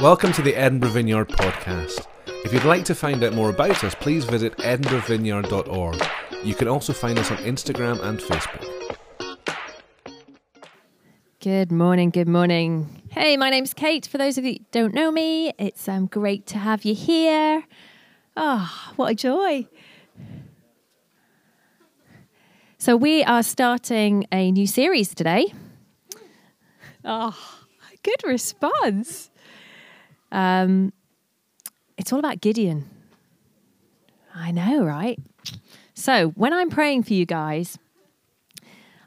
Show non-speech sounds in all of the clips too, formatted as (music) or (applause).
Welcome to the Edinburgh Vineyard podcast. If you'd like to find out more about us, please visit edinburghvineyard.org. You can also find us on Instagram and Facebook. Good morning, good morning. Hey, my name's Kate. For those of you who don't know me, it's um, great to have you here. Ah, what a joy. So, we are starting a new series today. Oh, good response. Um, it's all about Gideon. I know, right? So, when I'm praying for you guys,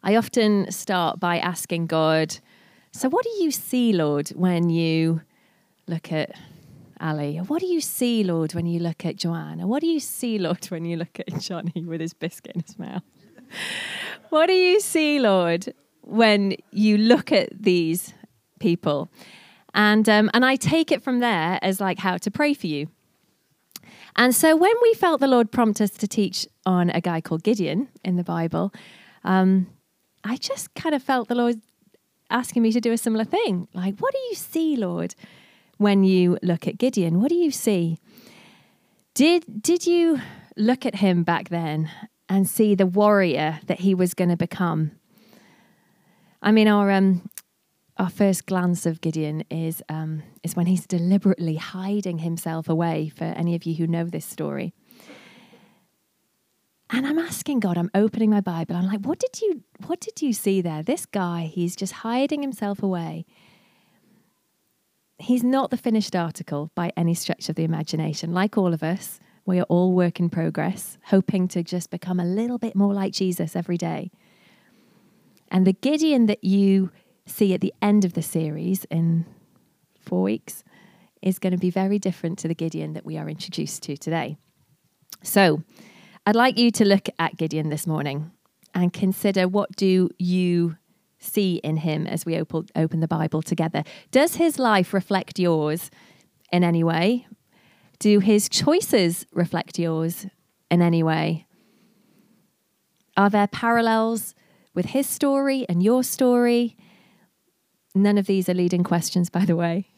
I often start by asking God, So, what do you see, Lord, when you look at Ali? What do you see, Lord, when you look at Joanne? what do you see, Lord, when you look at Johnny with his biscuit in his mouth? (laughs) what do you see, Lord, when you look at these people? And, um, and I take it from there as like how to pray for you. And so when we felt the Lord prompt us to teach on a guy called Gideon in the Bible, um, I just kind of felt the Lord asking me to do a similar thing. Like, what do you see, Lord, when you look at Gideon? What do you see? Did, did you look at him back then and see the warrior that he was going to become? I mean, our um, our first glance of Gideon is um, is when he's deliberately hiding himself away. For any of you who know this story, and I'm asking God, I'm opening my Bible. I'm like, what did you what did you see there? This guy, he's just hiding himself away. He's not the finished article by any stretch of the imagination. Like all of us, we are all work in progress, hoping to just become a little bit more like Jesus every day. And the Gideon that you see at the end of the series in four weeks is going to be very different to the Gideon that we are introduced to today. So, I'd like you to look at Gideon this morning and consider what do you see in him as we open, open the Bible together. Does his life reflect yours in any way? Do his choices reflect yours in any way? Are there parallels with his story and your story? None of these are leading questions, by the way.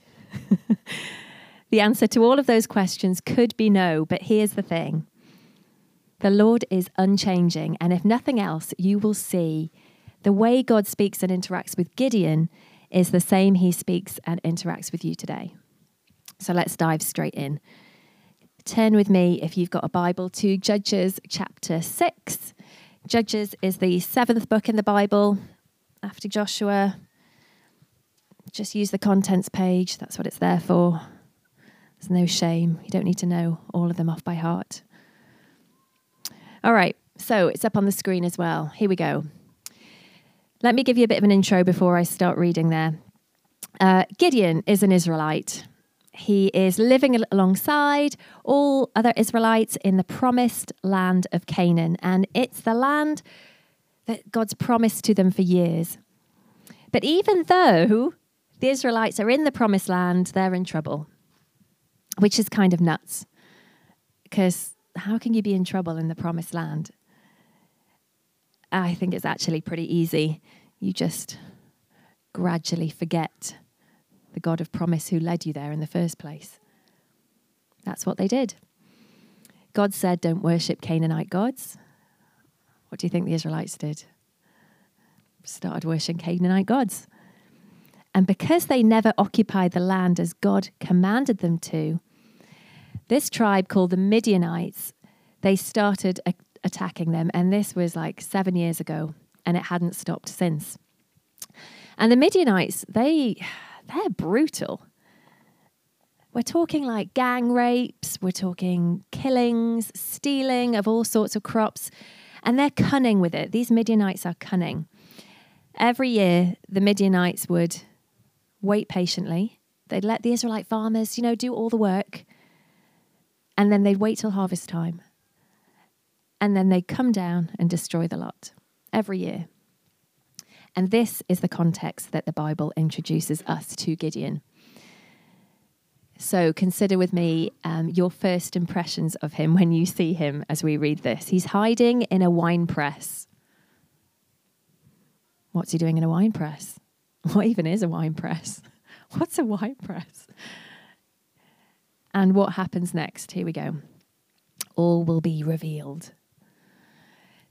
(laughs) the answer to all of those questions could be no, but here's the thing the Lord is unchanging, and if nothing else, you will see the way God speaks and interacts with Gideon is the same he speaks and interacts with you today. So let's dive straight in. Turn with me, if you've got a Bible, to Judges chapter 6. Judges is the seventh book in the Bible after Joshua. Just use the contents page, that's what it's there for. There's no shame. You don't need to know all of them off by heart. All right, so it's up on the screen as well. Here we go. Let me give you a bit of an intro before I start reading there. Uh, Gideon is an Israelite. He is living alongside all other Israelites in the promised land of Canaan, and it's the land that God's promised to them for years. But even though the Israelites are in the promised land, they're in trouble, which is kind of nuts because how can you be in trouble in the promised land? I think it's actually pretty easy. You just gradually forget the God of promise who led you there in the first place. That's what they did. God said, Don't worship Canaanite gods. What do you think the Israelites did? Started worshiping Canaanite gods. And because they never occupied the land as God commanded them to, this tribe called the Midianites, they started a- attacking them. And this was like seven years ago, and it hadn't stopped since. And the Midianites, they, they're brutal. We're talking like gang rapes, we're talking killings, stealing of all sorts of crops, and they're cunning with it. These Midianites are cunning. Every year, the Midianites would wait patiently. They'd let the Israelite farmers, you know, do all the work and then they'd wait till harvest time. And then they'd come down and destroy the lot every year. And this is the context that the Bible introduces us to Gideon. So consider with me um, your first impressions of him when you see him as we read this. He's hiding in a wine press. What's he doing in a wine press? (laughs) What even is a wine press? (laughs) What's a wine press? And what happens next? Here we go. All will be revealed.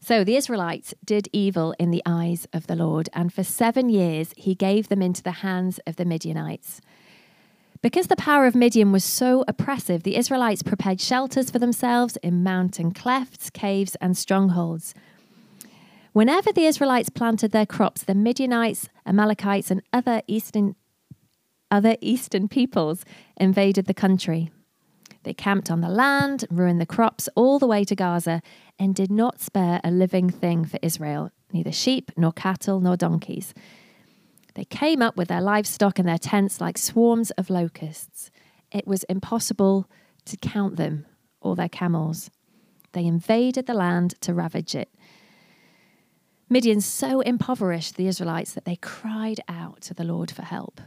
So the Israelites did evil in the eyes of the Lord, and for seven years he gave them into the hands of the Midianites. Because the power of Midian was so oppressive, the Israelites prepared shelters for themselves in mountain clefts, caves, and strongholds. Whenever the Israelites planted their crops, the Midianites, Amalekites, and other eastern, other eastern peoples invaded the country. They camped on the land, ruined the crops all the way to Gaza, and did not spare a living thing for Israel, neither sheep, nor cattle, nor donkeys. They came up with their livestock and their tents like swarms of locusts. It was impossible to count them or their camels. They invaded the land to ravage it. Midian so impoverished the Israelites that they cried out to the Lord for help.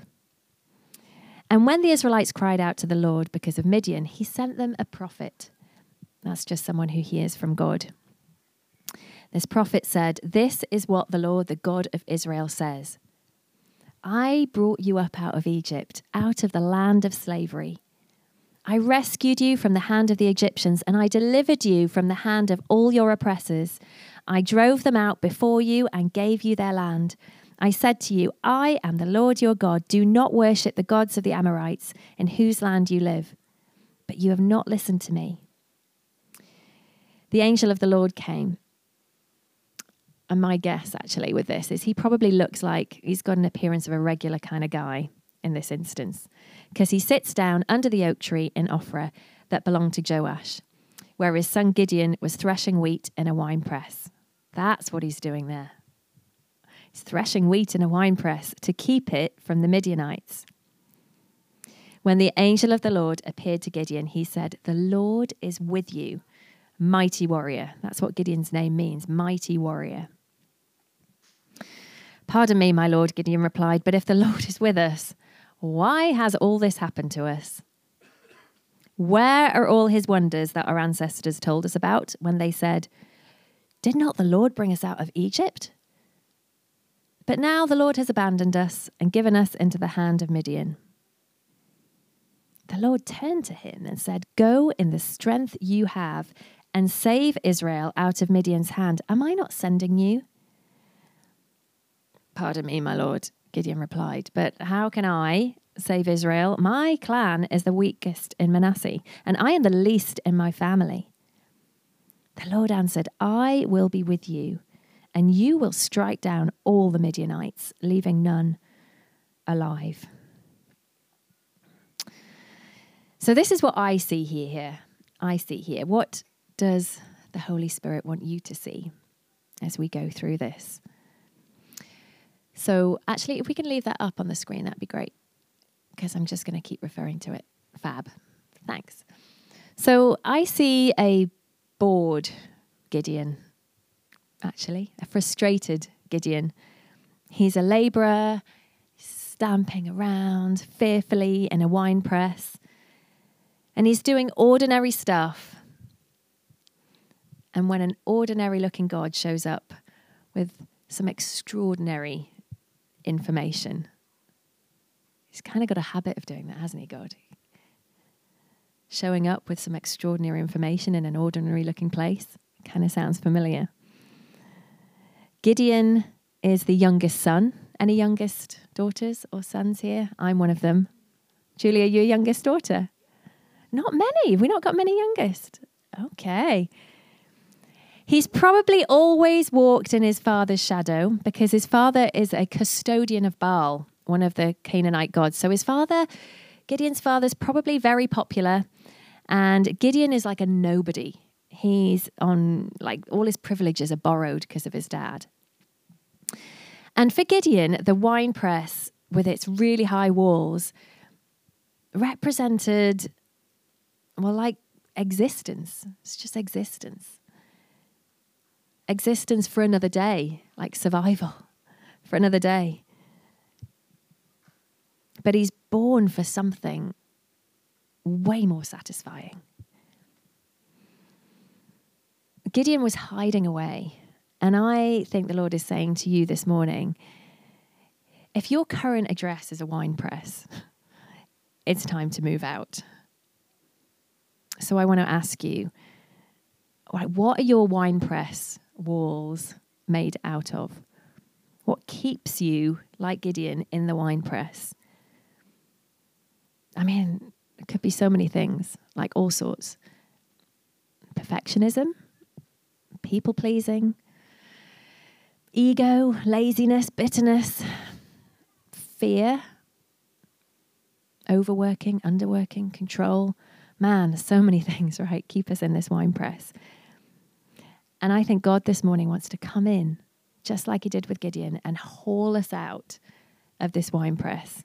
And when the Israelites cried out to the Lord because of Midian, he sent them a prophet. That's just someone who hears from God. This prophet said, This is what the Lord, the God of Israel, says I brought you up out of Egypt, out of the land of slavery. I rescued you from the hand of the Egyptians, and I delivered you from the hand of all your oppressors. I drove them out before you and gave you their land. I said to you, I am the Lord your God. Do not worship the gods of the Amorites, in whose land you live. But you have not listened to me. The angel of the Lord came. And my guess, actually, with this is he probably looks like he's got an appearance of a regular kind of guy in this instance, because he sits down under the oak tree in Ophrah that belonged to Joash, where his son Gideon was threshing wheat in a wine press. That's what he's doing there. He's threshing wheat in a wine press to keep it from the Midianites. When the angel of the Lord appeared to Gideon, he said, The Lord is with you, mighty warrior. That's what Gideon's name means, mighty warrior. Pardon me, my lord, Gideon replied, but if the (laughs) Lord is with us, why has all this happened to us? Where are all his wonders that our ancestors told us about when they said, Did not the Lord bring us out of Egypt? But now the Lord has abandoned us and given us into the hand of Midian. The Lord turned to him and said, Go in the strength you have and save Israel out of Midian's hand. Am I not sending you? Pardon me, my lord, Gideon replied, but how can I save Israel? My clan is the weakest in Manasseh, and I am the least in my family. The Lord answered, I will be with you, and you will strike down all the Midianites, leaving none alive. So, this is what I see here. Here. I see here. What does the Holy Spirit want you to see as we go through this? So, actually, if we can leave that up on the screen, that'd be great because I'm just going to keep referring to it. Fab. Thanks. So, I see a bored Gideon, actually, a frustrated Gideon. He's a labourer, stamping around fearfully in a wine press, and he's doing ordinary stuff. And when an ordinary looking God shows up with some extraordinary information. He's kind of got a habit of doing that, hasn't he, God? Showing up with some extraordinary information in an ordinary looking place. Kind of sounds familiar. Gideon is the youngest son. Any youngest daughters or sons here? I'm one of them. Julia, your youngest daughter? Not many. Have we not got many youngest? Okay. He's probably always walked in his father's shadow because his father is a custodian of Baal, one of the Canaanite gods. So his father, Gideon's father, is probably very popular. And Gideon is like a nobody. He's on, like, all his privileges are borrowed because of his dad. And for Gideon, the wine press with its really high walls represented, well, like existence. It's just existence existence for another day, like survival (laughs) for another day. But he's born for something way more satisfying. Gideon was hiding away. And I think the Lord is saying to you this morning if your current address is a wine press, (laughs) it's time to move out. So I want to ask you, what are your wine press walls made out of? What keeps you, like Gideon, in the wine press? I mean, it could be so many things, like all sorts. Perfectionism, people pleasing, ego, laziness, bitterness, fear, overworking, underworking, control. Man, so many (laughs) things, right? Keep us in this wine press. And I think God this morning wants to come in, just like he did with Gideon, and haul us out of this wine press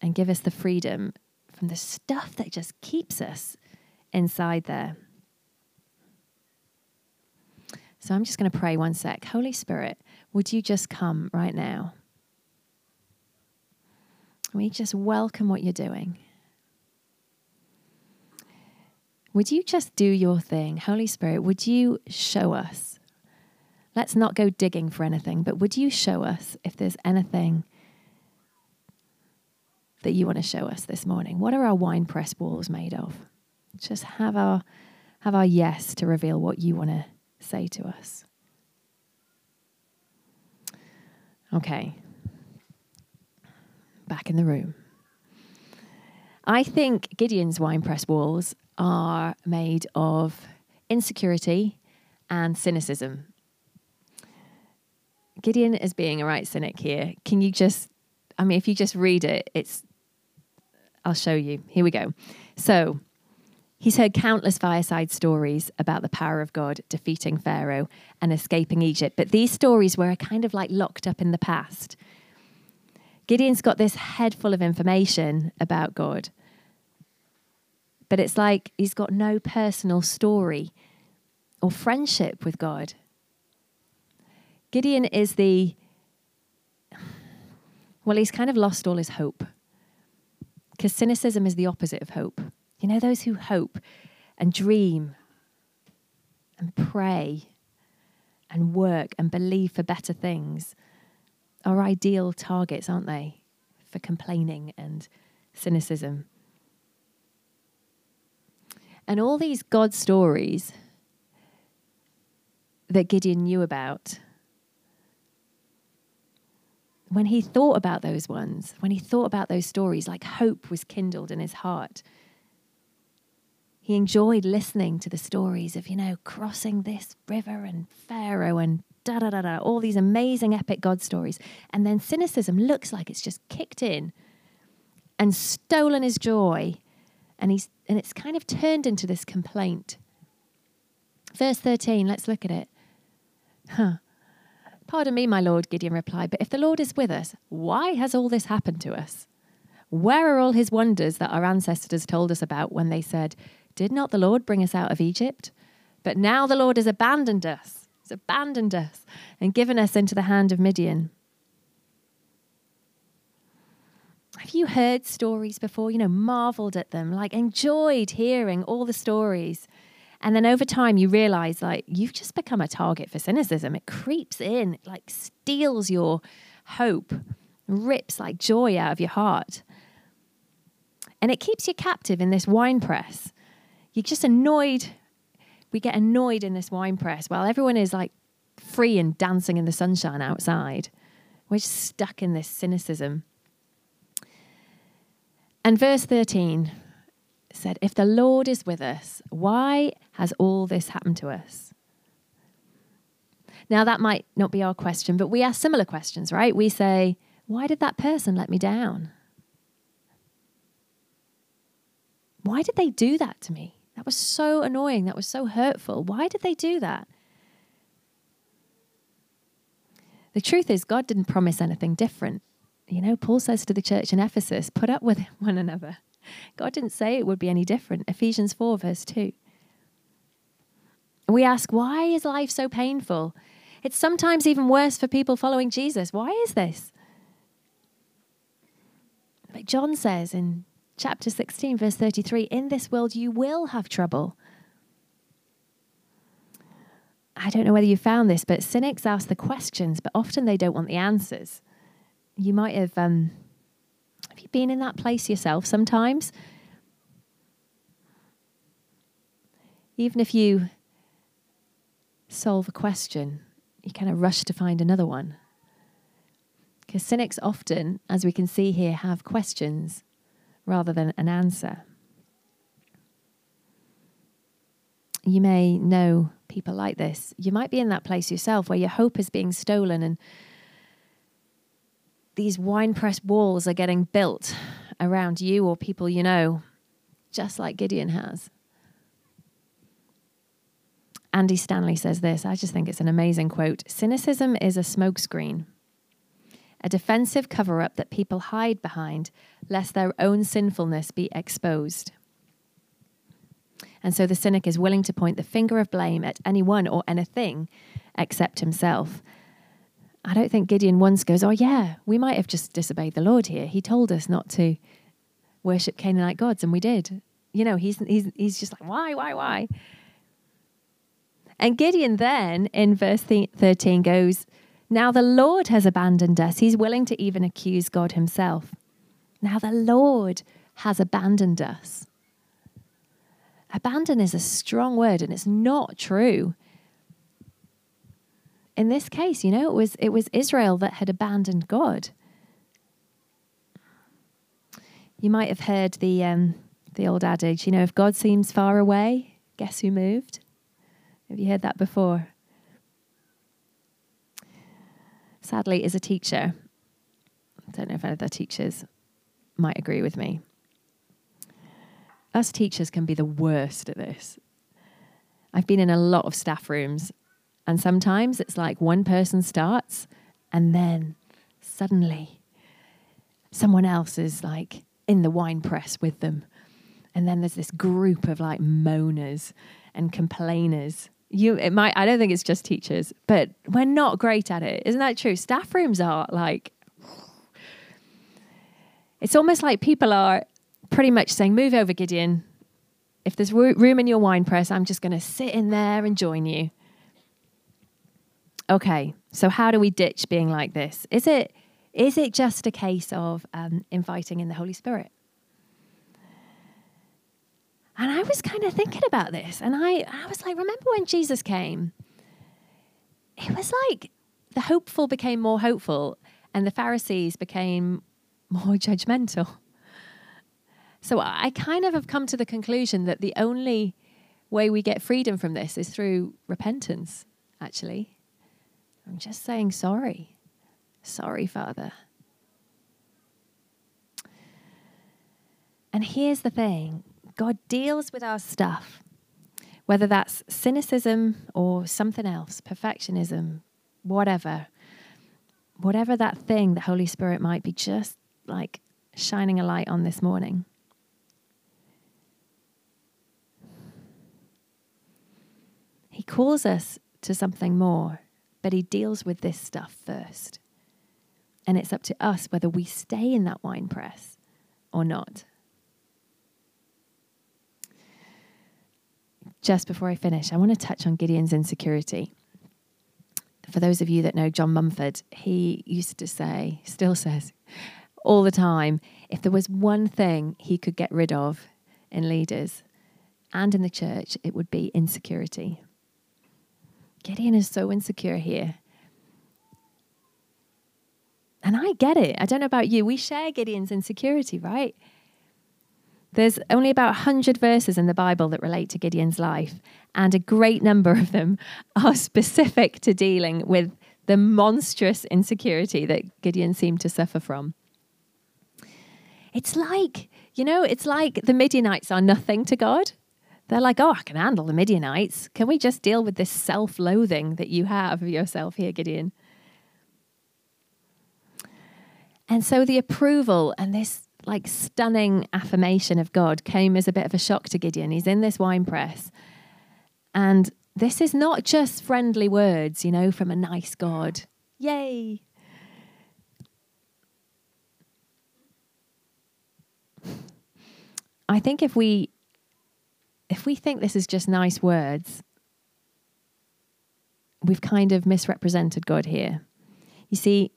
and give us the freedom from the stuff that just keeps us inside there. So I'm just going to pray one sec. Holy Spirit, would you just come right now? We just welcome what you're doing. Would you just do your thing? Holy Spirit, would you show us? Let's not go digging for anything, but would you show us if there's anything that you want to show us this morning? What are our wine press walls made of? Just have our have our yes to reveal what you want to say to us. Okay. Back in the room. I think Gideon's wine press walls are made of insecurity and cynicism. Gideon is being a right cynic here. Can you just, I mean, if you just read it, it's, I'll show you. Here we go. So, He's heard countless fireside stories about the power of God defeating Pharaoh and escaping Egypt, but these stories were kind of like locked up in the past. Gideon's got this head full of information about God, but it's like he's got no personal story or friendship with God. Gideon is the, well, he's kind of lost all his hope because cynicism is the opposite of hope. You know, those who hope and dream and pray and work and believe for better things are ideal targets, aren't they, for complaining and cynicism. And all these God stories that Gideon knew about, when he thought about those ones, when he thought about those stories, like hope was kindled in his heart. He enjoyed listening to the stories of, you know, crossing this river and Pharaoh and da da da da, all these amazing epic God stories. And then cynicism looks like it's just kicked in and stolen his joy. And, he's, and it's kind of turned into this complaint. Verse 13, let's look at it. Huh. Pardon me, my lord, Gideon replied, but if the Lord is with us, why has all this happened to us? Where are all his wonders that our ancestors told us about when they said, did not the Lord bring us out of Egypt? But now the Lord has abandoned us, He's abandoned us, and given us into the hand of Midian. Have you heard stories before? You know, marveled at them, like enjoyed hearing all the stories. And then over time, you realize like you've just become a target for cynicism. It creeps in, it like steals your hope, rips like joy out of your heart. And it keeps you captive in this wine press you're just annoyed. We get annoyed in this wine press while everyone is like free and dancing in the sunshine outside. We're just stuck in this cynicism. And verse 13 said, If the Lord is with us, why has all this happened to us? Now, that might not be our question, but we ask similar questions, right? We say, Why did that person let me down? Why did they do that to me? That was so annoying. That was so hurtful. Why did they do that? The truth is, God didn't promise anything different. You know, Paul says to the church in Ephesus, put up with one another. God didn't say it would be any different. Ephesians 4, verse 2. We ask, why is life so painful? It's sometimes even worse for people following Jesus. Why is this? But John says in chapter 16, verse 33 In this world you will have trouble. I don't know whether you found this, but cynics ask the questions, but often they don't want the answers. You might have, um, have you been in that place yourself sometimes? Even if you solve a question, you kind of rush to find another one. Because cynics often, as we can see here, have questions rather than an answer. You may know people like this. You might be in that place yourself where your hope is being stolen and these wine press walls are getting built around you or people you know, just like Gideon has. Andy Stanley says this. I just think it's an amazing quote. Cynicism is a smokescreen, a defensive cover up that people hide behind lest their own sinfulness be exposed. And so the cynic is willing to point the finger of blame at anyone or anything except himself. I don't think Gideon once goes, Oh, yeah, we might have just disobeyed the Lord here. He told us not to worship Canaanite gods, and we did. You know, he's, he's, he's just like, Why, why, why? And Gideon then in verse 13 goes, Now the Lord has abandoned us. He's willing to even accuse God himself. Now the Lord has abandoned us. Abandon is a strong word and it's not true. In this case, you know, it was it was Israel that had abandoned God. You might have heard the um, the old adage, you know, if God seems far away, guess who moved? Have you heard that before? Sadly, as a teacher, I don't know if other teachers might agree with me. Us teachers can be the worst at this. I've been in a lot of staff rooms, and sometimes it's like one person starts, and then suddenly someone else is like in the wine press with them. And then there's this group of like moaners and complainers you it might I don't think it's just teachers, but we're not great at it. Isn't that true? Staff rooms are like it's almost like people are pretty much saying, "Move over, Gideon. If there's room in your wine press, I'm just going to sit in there and join you." Okay, so how do we ditch being like this? Is it is it just a case of um, inviting in the Holy Spirit? And I was kind of thinking about this, and I, I was like, remember when Jesus came? It was like the hopeful became more hopeful, and the Pharisees became more (laughs) judgmental. So I kind of have come to the conclusion that the only way we get freedom from this is through repentance, actually. I'm just saying sorry. Sorry, Father. And here's the thing God deals with our stuff, whether that's cynicism or something else, perfectionism, whatever, whatever that thing the Holy Spirit might be just like shining a light on this morning. He calls us to something more, but he deals with this stuff first. And it's up to us whether we stay in that wine press or not. Just before I finish, I want to touch on Gideon's insecurity. For those of you that know John Mumford, he used to say, still says, all the time, if there was one thing he could get rid of in leaders and in the church, it would be insecurity. Gideon is so insecure here. And I get it. I don't know about you. We share Gideon's insecurity, right? There's only about 100 verses in the Bible that relate to Gideon's life, and a great number of them (laughs) are specific to dealing with the monstrous insecurity that Gideon seemed to suffer from. It's like, you know, it's like the Midianites are nothing to God. They're like, oh, I can handle the Midianites. Can we just deal with this self loathing that you have of yourself here, Gideon? And so the approval and this like stunning affirmation of God came as a bit of a shock to Gideon. He's in this wine press. And this is not just friendly words, you know, from a nice God. Yay. I think if we if we think this is just nice words, we've kind of misrepresented God here. You see,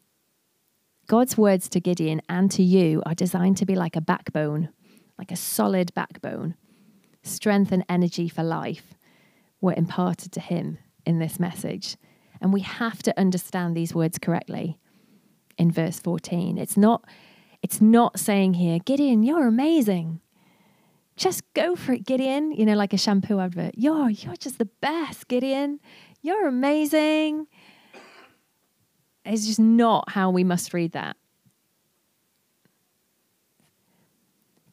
God's words to Gideon and to you are designed to be like a backbone, like a solid backbone, strength and energy for life, were imparted to him in this message. And we have to understand these words correctly in verse 14. It's not, it's not saying here, Gideon, you're amazing. Just go for it, Gideon. You know, like a shampoo advert. You're, you're just the best, Gideon. You're amazing. It's just not how we must read that.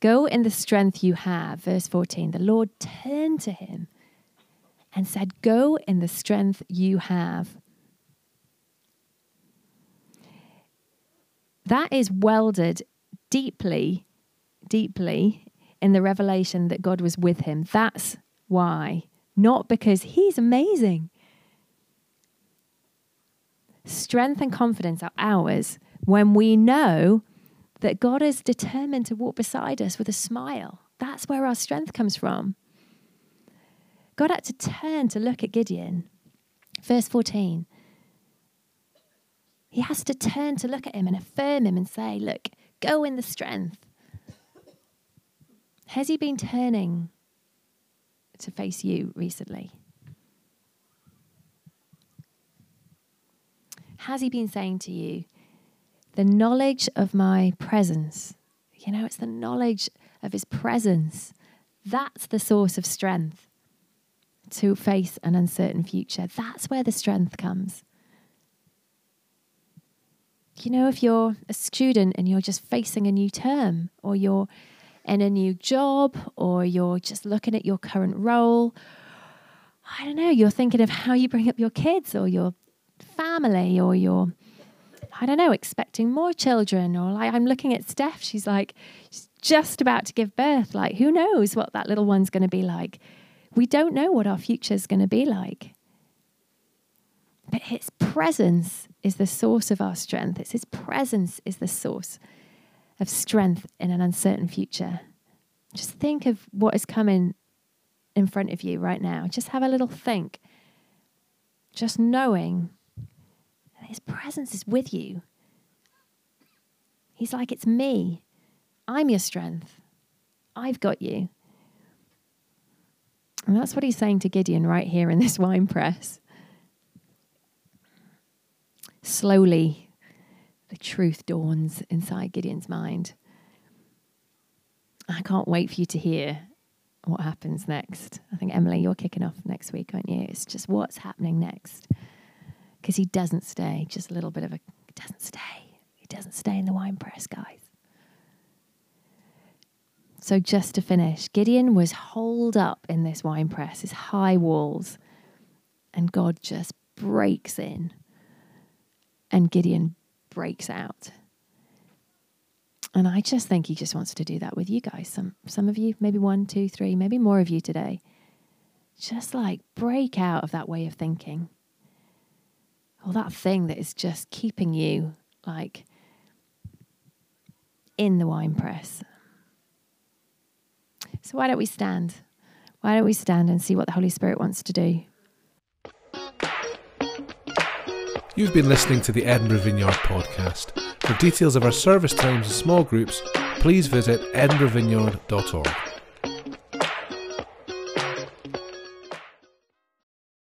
Go in the strength you have. Verse 14. The Lord turned to him and said, Go in the strength you have. That is welded deeply, deeply in the revelation that God was with him. That's why. Not because he's amazing. Strength and confidence are ours when we know that God is determined to walk beside us with a smile. That's where our strength comes from. God had to turn to look at Gideon. Verse 14. He has to turn to look at him and affirm him and say, Look, go in the strength. Has he been turning to face you recently? Has he been saying to you, the knowledge of my presence? You know, it's the knowledge of his presence. That's the source of strength to face an uncertain future. That's where the strength comes. You know, if you're a student and you're just facing a new term, or you're in a new job, or you're just looking at your current role, I don't know, you're thinking of how you bring up your kids or your family, or you're, I don't know, expecting more children, or like I'm looking at Steph, she's like, she's just about to give birth. Like, who knows what that little one's going to be like? We don't know what our future is going to be like. But His presence is the source of our strength. It's His presence is the source of strength in an uncertain future. Just think of what is coming in front of you right now. Just have a little think. Just knowing presence is with you. He's like, It's me. I'm your strength. I've got you. And that's what he's saying to Gideon right here in this (laughs) wine press. Slowly, the truth dawns inside Gideon's mind. I can't wait for you to hear what happens next. I think, Emily, you're kicking off next week, aren't you? It's just what's happening next. Because he doesn't stay, just a little bit of a, he doesn't stay. He doesn't stay in the wine press, guys. So, just to finish, Gideon was holed up in this wine press, his high walls, and God just breaks in, and Gideon breaks out. And I just think he just wants to do that with you guys. Some, some of you, maybe one, two, three, maybe more of you today. Just like break out of that way of thinking. Or that thing that is just keeping you like in the wine press. So, why don't we stand? Why don't we stand and see what the Holy Spirit wants to do? You've been listening to the Edinburgh Vineyard podcast. For details of our service times and small groups, please visit edinburghvineyard.org.